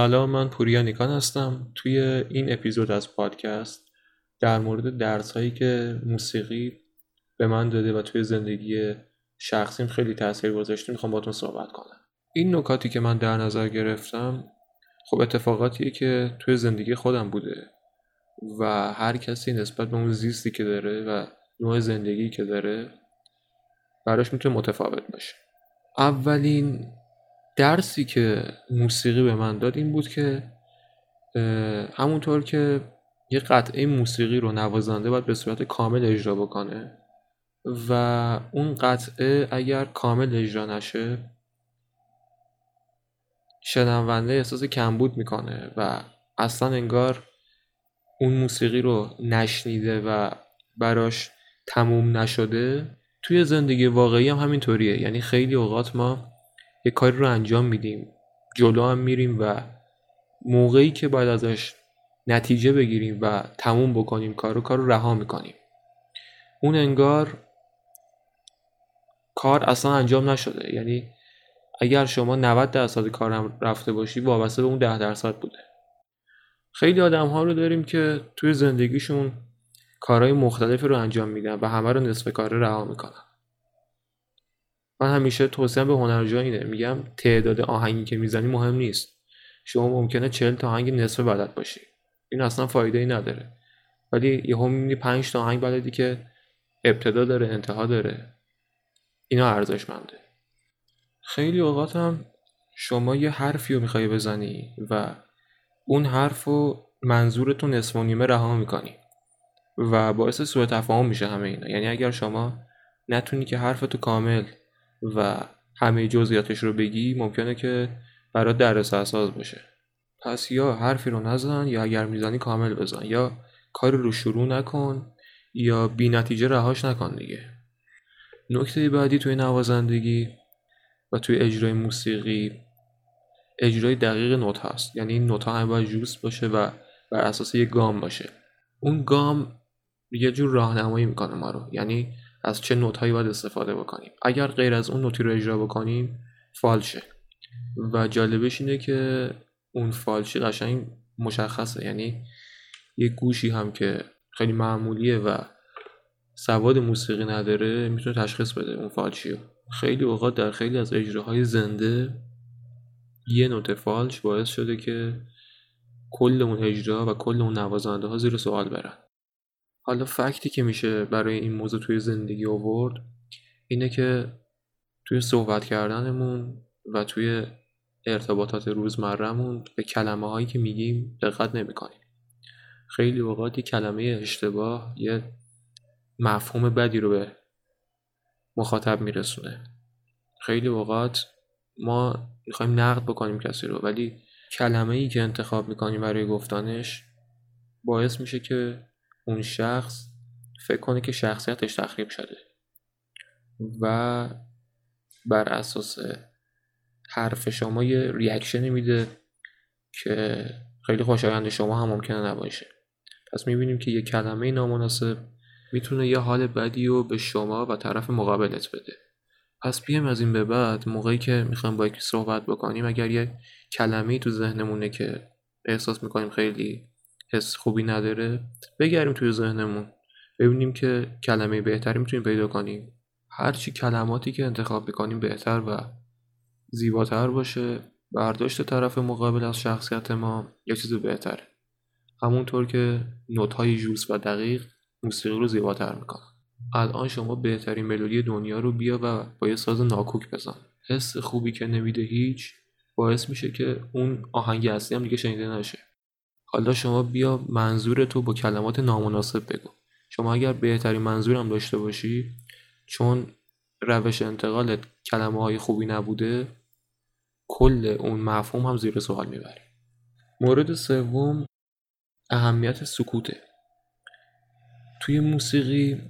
سلام من پوریا نیکان هستم. توی این اپیزود از پادکست در مورد درس هایی که موسیقی به من داده و توی زندگی شخصیم خیلی تاثیر گذاشته می‌خوام باتون صحبت کنم. این نکاتی که من در نظر گرفتم خب اتفاقاتیه که توی زندگی خودم بوده و هر کسی نسبت به اون زیستی که داره و نوع زندگی که داره براش می‌تونه متفاوت باشه. اولین درسی که موسیقی به من داد این بود که همونطور که یه قطعه موسیقی رو نوازنده باید به صورت کامل اجرا بکنه و اون قطعه اگر کامل اجرا نشه شنونده احساس کمبود می‌کنه و اصلا انگار اون موسیقی رو نشنیده و براش تموم نشده توی زندگی واقعی هم همینطوریه. یعنی خیلی اوقات ما یه کاری رو انجام میدیم. جلو هم میریم و موقعی که باید ازش نتیجه بگیریم و تموم بکنیم کار رو کار رو رها می‌کنیم. اون انگار کار اصلا انجام نشده. یعنی اگر شما 90 درصد کارم رفته باشی وابسته به اون 10 درصد بوده. خیلی آدم ها رو داریم که توی زندگیشون کارهای مختلفی رو انجام میدن و همه رو نصف کاره رها می‌کنن. من همیشه توصیم به هنرجو اینه. میگم تعداد آهنگی که می‌زنی مهم نیست. شما ممکنه چهل تا آهنگ نصف بلد باشی. این اصلا فایده ای نداره. ولی یهو می‌بینی پنج تا آهنگ بلدی که ابتدا داره انتها داره. اینا ارزشمنده. خیلی اوقات هم شما یه حرفی رو می‌خوای بزنی و اون حرف رو منظورتون نصف و نیمه رها می‌کنی و باعث سوء تفاهم میشه همه اینا. یعنی اگر شما نتونی که حرفتو کامل و همه جزئیاتش رو بگی ممکنه که برات درس اساس باشه. پس یا حرفی رو نزن یا اگر می‌زنی کامل بزن. یا کار رو شروع نکن یا بی نتیجه رهاش نکن دیگه. نکته بعدی توی نوازندگی و توی اجرای موسیقی اجرای دقیق نوت هست یعنی این نوت ها هم باید جوست باشه و بر اساس یه گام باشه. اون گام یه جور راهنمایی می‌کنه ما رو. یعنی از چه نوتهایی باید استفاده بکنیم. اگر غیر از اون نوتی رو اجرا بکنیم فالشه و جالبش اینه که اون فالشی قشنگ مشخصه. یعنی یه گوشی هم که خیلی معمولیه و سواد موسیقی نداره می‌تونه تشخیص بده اون فالشی رو خیلی اوقات در خیلی از اجراهای زنده یه نوت فالش باعث شده که کل اون اجرا و کل اون نوازنده ها زیر سوال برن. حالا فکتی که میشه برای این موضوع توی زندگی آورد اینه که توی صحبت کردنمون و توی ارتباطات روزمرهمون به کلمه هایی که میگیم دقت نمی‌کنیم. خیلی اوقات یه کلمه اشتباه یه مفهوم بدی رو به مخاطب میرسونه. خیلی اوقات ما می‌خوایم نقد بکنیم کسی رو ولی کلمه ای که انتخاب می‌کنیم برای گفتنش باعث میشه که اون شخص فکر کنه که شخصیتش تخریب شده و بر اساس حرف شما یه ریاکشنی میده که خیلی خوشایند شما هم ممکنه نباشه. پس می‌بینیم که یه کلمه نامناسب می‌تونه یه حال بدی رو به شما و طرف مقابلت بده. پس بیایم از این به بعد موقعی که می‌خوایم با یکی صحبت بکنیم اگر یه کلمه تو ذهنمونه که احساس می‌کنیم خیلی حس خوبی نداره بگریم توی ذهنمون. ببینیم که کلمه بهتری می‌تونیم پیدا کنیم. هرچی کلماتی که انتخاب بکنیم بهتر و زیباتر باشه. برداشت طرف مقابل از شخصیت ما یه چیز بهتره. همونطور که نوت های جوس و دقیق موسیقی رو زیباتر می‌کنن. الان شما بهترین ملودی دنیا رو بیا و با یه ساز ناکوک بزن. حس خوبی که نمیده هیچ باعث میشه که اون آهنگ اصلی هم دیگه شنیده نشه. حالا شما بیا منظور تو با کلمات نامناسب بگو. شما اگر بهترین منظورم داشته باشی چون روش انتقال کلمه های خوبی نبوده کل اون مفهوم هم زیر سوال می‌بری. مورد سوم اهمیت سکوته. توی موسیقی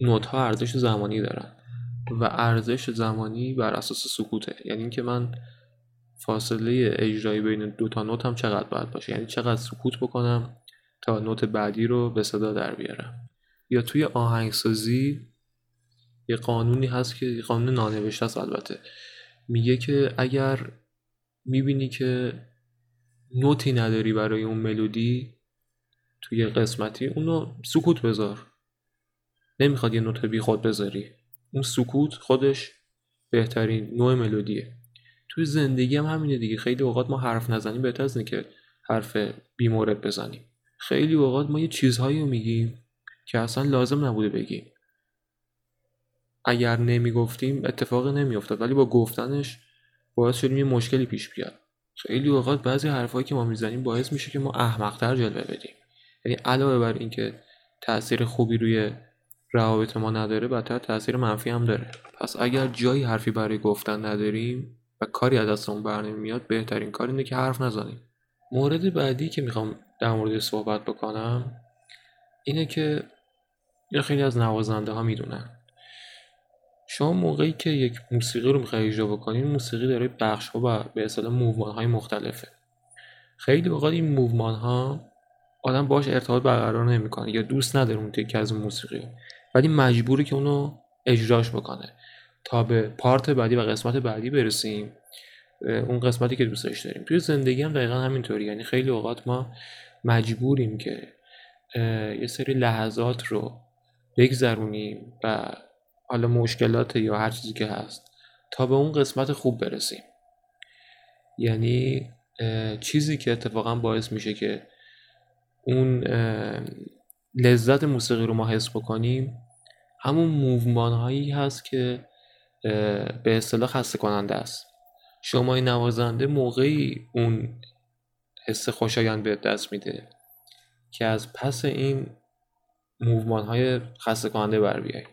نوت ها ارزش زمانی دارن و ارزش زمانی بر اساس سکوته. یعنی اینکه من فاصله اجرایی بین دو تا نوت هم چقدر باید باشه؟ یعنی چقدر سکوت بکنم تا نوت بعدی رو به صدا در بیارم؟ یا توی آهنگسازی یه قانونی هست که قانون نانوشته است البته. میگه که اگر می‌بینی که نوتی نداری برای اون ملودی توی قسمتی اونو سکوت بذار. نمی‌خواد یه نوت بی خود بذاری. اون سکوت خودش بهترین نوع ملودیه. توی زندگی هم همینه دیگه. خیلی اوقات ما حرف نزنیم بهتر از که حرف بیمورد بزنیم. خیلی اوقات ما یه چیزهایی رو میگیم که اصلا لازم نبوده بگیم. اگر نمی‌گفتیم اتفاق نمیافتاد. ولی با گفتنش باعث شدیم یه مشکلی پیش بیاد. خیلی اوقات بعضی حرفهایی که ما می‌زنیم باعث میشه که ما احمقتر جلوه بدیم یعنی علاوه بر اینکه تاثیر خوبی روی روابط ما نداره بدتر تاثیر منفی هم داره. پس اگر جایی حرفی برای گفتن نداریم و کاری از دستمون بر نمیاد بهترین کار اینه که حرف نزنیم. مورد بعدی که می‌خوام در مورد صحبت بکنم اینه که خیلی از نوازنده ها می‌دونن. شما موقعی که یک موسیقی رو می‌خوای اجرا بکنین موسیقی داره بخش ها و به اصطلاح موومان های مختلفه. خیلی اوقات این موومان ها آدم باش ارتباط برقرار نمی‌کنه یا دوست نداره اون تیکه از موسیقی ولی مجبوره که اونو اجراش بکنه. تا به پارت بعدی و قسمت بعدی برسیم. اون قسمتی که دوستش داریم. توی زندگی هم دقیقا همینطوری. یعنی خیلی اوقات ما مجبوریم که یه سری لحظات رو بگذرونیم و حالا مشکلات یا هر چیزی که هست تا به اون قسمت خوب برسیم. یعنی چیزی که اتفاقا باعث میشه که اون لذت موسیقی رو ما حس بکنیم همون موومان هایی هست که به اصطلاح خسته کننده است. شما این نوازنده موقعی اون حس خوشایند به دست میده که از پس این موومان های خسته کننده بر بیای.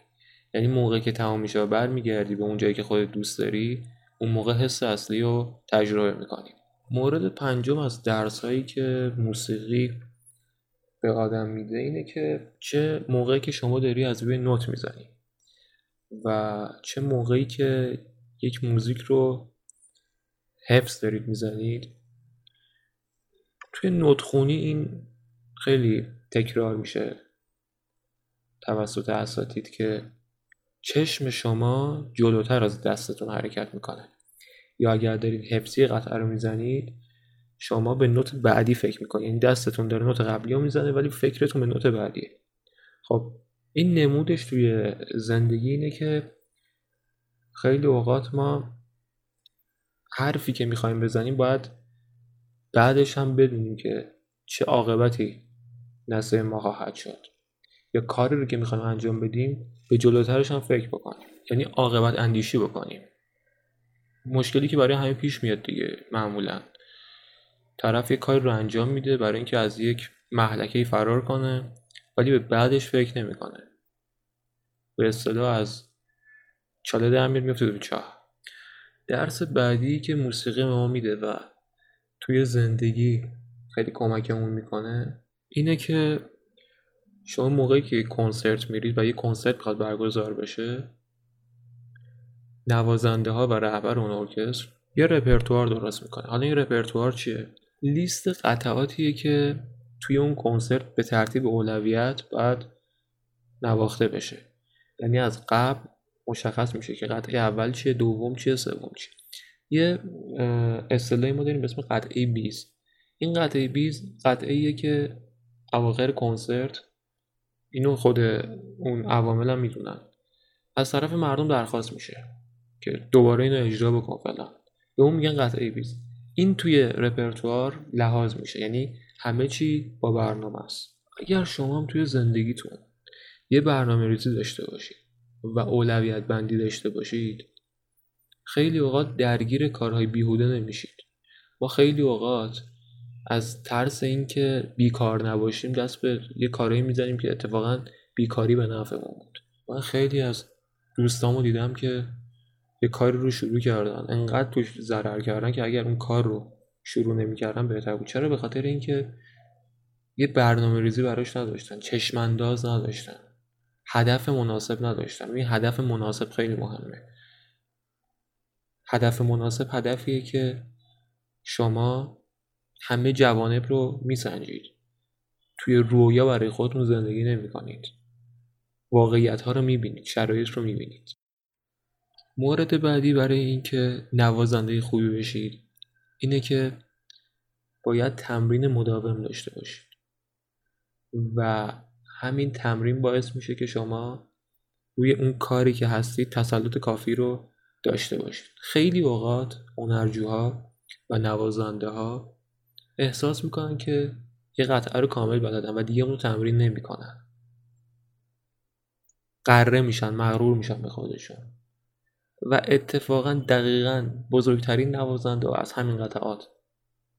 یعنی موقعی که تمام میشه و برمیگردی به اون جایی که خودت دوست داری اون موقع حس اصلی رو تجربه می‌کنی. مورد پنجم از درس هایی که موسیقی به آدم میده اینه که چه موقعی که شما داری از روی نوت می‌زنی. و چه موقعی که یک موزیک رو حفظ دارید می‌زنید. توی نوتخونی این خیلی تکرار میشه توسط اساتید که چشم شما جلوتر از دستتون حرکت می‌کنه. یا اگر دارید حفظی قطعه رو می‌زنید شما به نوت بعدی فکر می‌کنید. یعنی دستتون داره نوت قبلی رو می‌زنه ولی فکرتون به نوت بعدیه. خب این نمودش توی زندگی اینه که خیلی اوقات ما حرفی که می‌خوایم بزنیم باید بعدش هم بدونیم که چه عاقبتی نصیب ما خواهد شد. یا کاری رو که می‌خوایم انجام بدیم به جلوترش هم فکر بکنیم. یعنی عاقبت اندیشی بکنیم. مشکلی که برای همه پیش میاد دیگه معمولا. طرف یه کاری رو انجام میده برای اینکه از یک محلکه فرار کنه. ولی به بعدش فکر نمی‌کنه. به اصطلاح از چاله در میفته به چاه. درس بعدی که موسیقی ما میده و توی زندگی خیلی کمکمون می‌کنه اینه که شما موقعی که کنسرت میرید و یه کنسرت بخواد برگزار بشه نوازنده ها و رهبر اون ارکستر یه رپرتوار درست می‌کنه. حالا این رپرتوار چیه؟ لیست قطعاتیه که توی اون کنسرت به ترتیب اولویت باید نواخته بشه. یعنی از قبل مشخص میشه که قطعه اول چیه دوم چیه سوم چیه. یه اصطلاحی ما داریم به اسم قطعه بیز. این قطعه بیز قطعه که اواخر کنسرت اینو خود اون عوامل هم می‌دونن. از طرف مردم درخواست میشه که دوباره اینو اجرا بکن فلان. به اون میگن قطعه بیز. این توی رپرتوار لحاظ میشه. یعنی همه چی با برنامه است. اگر شما هم توی زندگیتون یه برنامه ریزی داشته باشید و اولویت بندی داشته باشید خیلی اوقات درگیر کارهای بیهوده نمیشید. ما خیلی اوقات از ترس اینکه بیکار نباشیم دست به یه کارایی می‌زنیم که اتفاقا بیکاری به نفعمون بود. من خیلی از دوستامو دیدم که یه کاری رو شروع کردن. انقدر توش ضرر کردن که اگر اون کار رو شروع نمی‌کردن بهتر بود. چرا؟ به خاطر اینکه یه برنامه ریزی براش نداشتن. چشمانداز نداشتن. هدف مناسب نداشتن. این هدف مناسب خیلی مهمه. هدف مناسب هدفیه که شما همه جوانب رو میسنجید. توی رویا برای خودتون زندگی نمی کنید واقعیت ها رو می‌بینید. شرایط رو می‌بینید. مورد بعدی برای اینکه نوازنده خوبی بشید اینه که باید تمرین مداوم داشته باشید و همین تمرین باعث میشه که شما روی اون کاری که هستید تسلط کافی رو داشته باشید خیلی اوقات هنرجوها و نوازنده ها احساس می‌کنن که یه قطعه رو کامل بلدن و دیگه اون تمرین نمی‌کنن. قره میشن مغرور میشن به خودشون. و اتفاقا دقیقا بزرگترین نوازنده از همین قطعات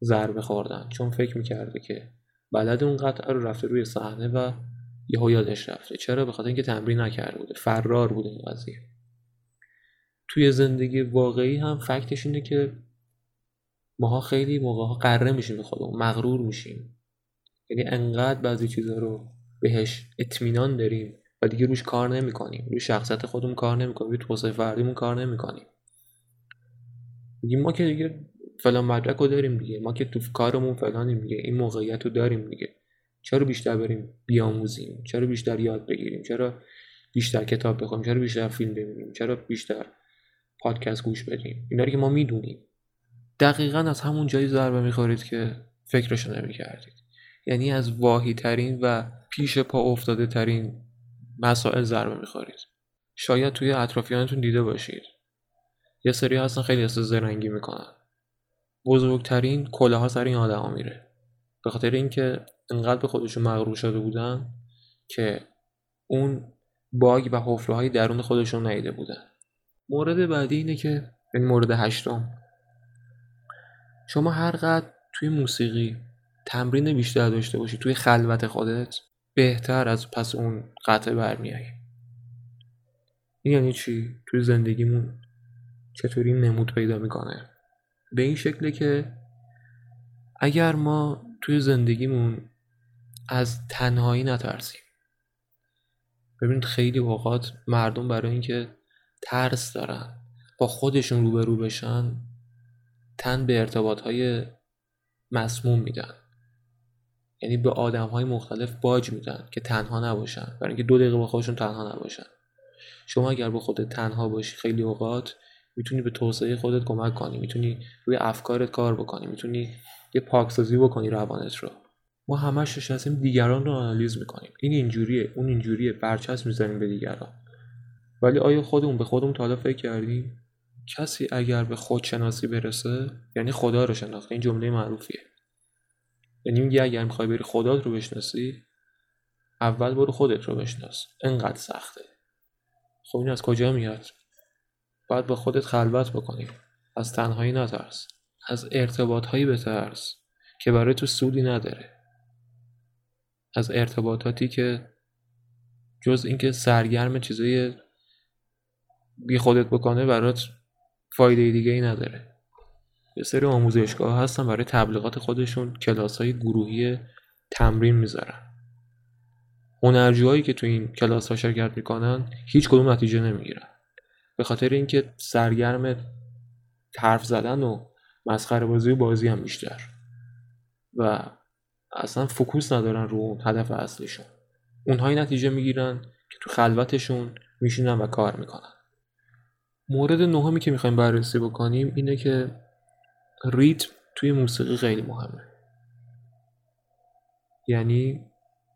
ضربه خوردن. چون فکر می‌کرده که بلد اون قطعه رو رفته روی صحنه و یهو یادش رفته. چرا؟ به خاطر اینکه تمرین نکرده بوده. فرار بوده این قضیه. توی زندگی واقعی هم فکتش اینه که ماها خیلی موقع ها قره میشیم به خودمون مغرور میشیم. یعنی انقدر بعضی چیزا رو بهش اطمینان داریم و دیگه روش کار نمی‌کنیم. روی شخصیت خودمون کار نمی‌کنیم. روی توسعه فردیمون کار نمی‌کنیم. میگیم ما که دیگه فلان مدرک رو داریم دیگه. ما که تو کارمون فلانیم دیگه. این موقعیت رو داریم دیگه. چرا بیشتر بریم بیاموزیم؟ چرا بیشتر یاد بگیریم؟ چرا بیشتر کتاب بخونیم؟ چرا بیشتر فیلم ببینیم؟ چرا بیشتر پادکست گوش بدیم؟ اینا که ما می‌دونیم. دقیقا از همون جایی ضربه می‌خورید که فکرشو نمی‌کردید. یعنی از واهی ترین و پیش پا افتاده ترین مسائل ضربه می‌خورید. شاید توی اطرافیانتون دیده باشید. یه سری هستن خیلی احساس زرنگی می‌کنن. بزرگترین کله ها سر این آدما میره. به خاطر اینکه انقدر به خودشون مغرور شده بودن که اون باگ و حفره درون خودشون نیده بودن. مورد بعدی اینه که این مورد هشتم. شما هر قد توی موسیقی تمرین بیشتر داشته باشی توی خلوت خودت بهتر از پس اون قطعه برمیایی این یعنی چی؟ توی زندگیمون چطوری نمود پیدا می‌کنه؟ به این شکله که اگر ما توی زندگیمون از تنهایی نترسیم. ببینید خیلی اوقات مردم برای اینکه ترس دارن با خودشون روبرو بشن تن به ارتباط های مسموم میدن. یعنی به آدم های مختلف باج میدن که تنها نباشن برای اینکه دو دقیقه با خودشون تنها نباشن. شما اگر با خودت تنها باشی خیلی اوقات می‌تونی به توسعه خودت کمک کنی می‌تونی روی افکارت کار بکنی می‌تونی یه پاکسازی بکنی روانت رو. ما همش نشستیم دیگران رو آنالیز می‌کنیم. این اینجوریه اون اینجوریه برچسب می‌زنیم به دیگران. ولی آیا خودمون به خودمون تا فکر کردیم؟ کسی اگر به خودشناسی برسه یعنی خدا رو شناخته. این جمله معروفیه. یعنی میگه اگر می‌خوای بری خدا رو بشناسی اول برو خودت رو بشناس. انقدر سخته. خب این از کجا میاد؟ باید با خودت خلوت بکنی. از تنهایی نترس. از ارتباط هایی بترس که برای تو سودی نداره. از ارتباطاتی که جز اینکه سرگرم چیزای بی خودت بکنه برات فایده دیگه ای نداره. یه سری آموزشگاه هستن برای تبلیغات خودشون کلاس های گروهی تمرین می‌ذارن. هنرجوهایی که تو این کلاس ها شرکت می‌کنن هیچ کدوم نتیجه نمی‌گیرن. به خاطر اینکه سرگرم حرف زدن و مسخره بازی و بازی هم بیشتر. و اصلا فکوس ندارن رو اون هدف اصلیشون. اونهایی نتیجه می‌گیرن که تو خلوتشون میشینن و کار می‌کنن. مورد نهمی که می‌خوایم بررسی بکنیم اینه که ریتم توی موسیقی خیلی مهمه. یعنی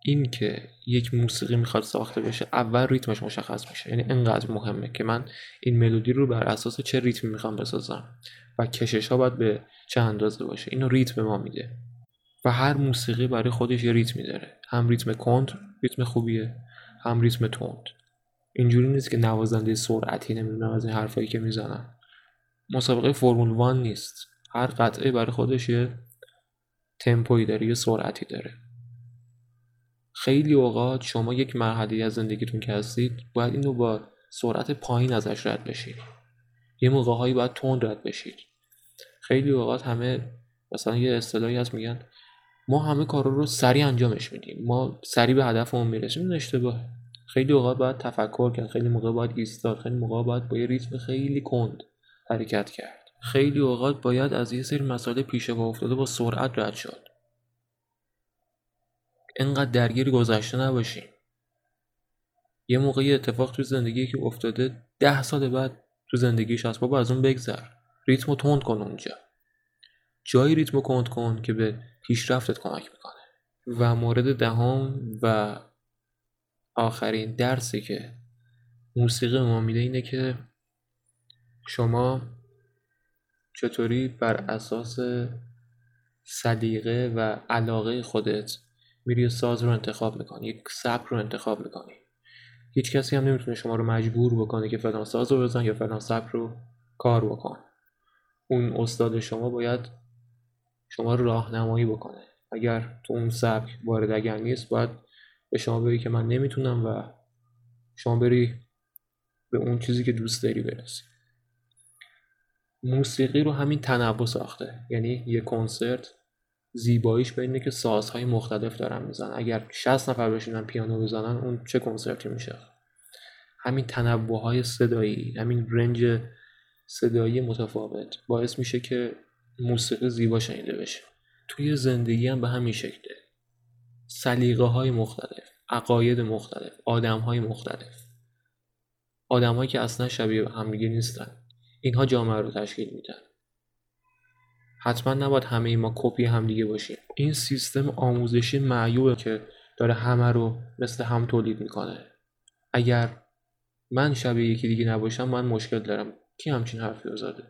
این که یک موسیقی می‌خواد ساخته بشه اول ریتمش مشخص میشه. یعنی انقدر مهمه که من این ملودی رو بر اساس چه ریتمی می‌خوام بسازم و کشش ها باید به چه اندازه باشه. اینو ریتم ما میده و هر موسیقی برای خودش یه ریتمی داره. هم ریتم کند ریتم خوبیه هم ریتم تند. اینجوری نیست که نوازنده سرعتی نمی‌دونم از این حرفایی که می‌زنن. مسابقه فرمول وان نیست. هر قطعه برای خودش یه تمپوی داره یه سرعتی داره. خیلی اوقات شما یک مرحله از زندگیتون که هستید باید اینو با سرعت پایین ازش رد بشید. یه موقع هایی باید تند رد بشید. خیلی اوقات همه مثلا یه اصطلاحی هست میگن ما همه کارا رو سریع انجامش میدیم. ما سریع به هدفمون می‌رسیم این اشتباهه. خیلی اوقات باید تفکر کرد خیلی موقع باید ایستاد خیلی موقع باید با یه ریتم خیلی کند حرکت کرد. خیلی اوقات باید از یه سری مسائل پیش با افتاده با سرعت رد شد. انقدر درگیر گذشته نباشیم. یه موقعی اتفاق تو زندگی که افتاده ده سال بعد تو زندگیش هست. بابا از اون بگذر. ریتم تند کن اونجا. جایی ریتم کند کن که به پیشرفتت کمک می‌کنه. و مورد دهم و آخرین درسی که موسیقی ما میده اینه که شما چطوری بر اساس سلیقه و علاقه خودت میری ساز رو انتخاب می‌کنی یک سبک رو انتخاب می‌کنی؟ هیچ کسی هم نمی‌تونه شما رو مجبور بکنه که فلان ساز رو بزن یا فلان سبک رو کار بکن. اون استاد شما باید شما رو راهنمایی بکنه. اگر تو اون سبک وارد اگر نیست باید به شما بگی که من نمی‌تونم و شما بری به اون چیزی که دوست داری برسی. موسیقی رو همین تنوع ساخته. یعنی یه کنسرت زیباییش به اینه که سازهای مختلف دارن می‌زنن. اگر 60 نفر بشینن پیانو بزنن اون چه کنسرتی میشه؟ همین تنوع های صدایی همین رنج صدایی متفاوت باعث میشه که موسیقی زیبا شنیده بشه. توی زندگی هم به همین شکله. سلیقه های مختلف عقاید مختلف آدم های مختلف. آدمهایی که اصلا شبیه همدیگه نیستن. اینها جامعه رو تشکیل میدن. حتما نباید همه ما کپی همدیگه باشیم. این سیستم آموزشی معیوبه که داره همه رو مثل هم تولید می‌کنه. اگر من شبیه یکی دیگه نباشم من مشکل دارم. کی همچین حرفی رو زده؟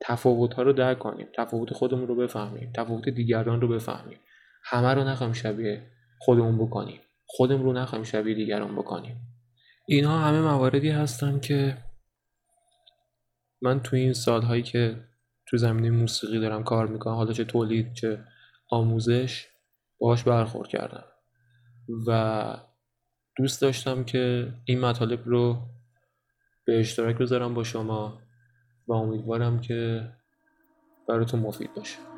تفاوت ها رو درک کنیم. تفاوت خودمون رو بفهمیم. تفاوت دیگران رو بفهمیم. همه رو نخواهیم شبیه خودمون بکنیم. خودمون رو نخواهیم شبیه دیگران بکنیم. اینها همه مواردی هستن که من توی این سالهایی که تو زمینه موسیقی دارم کار می‌کنم حالا چه تولید چه آموزش باهاش برخورد کردم. و دوست داشتم که این مطالب رو به اشتراک بذارم با شما و امیدوارم که براتون مفید باشه.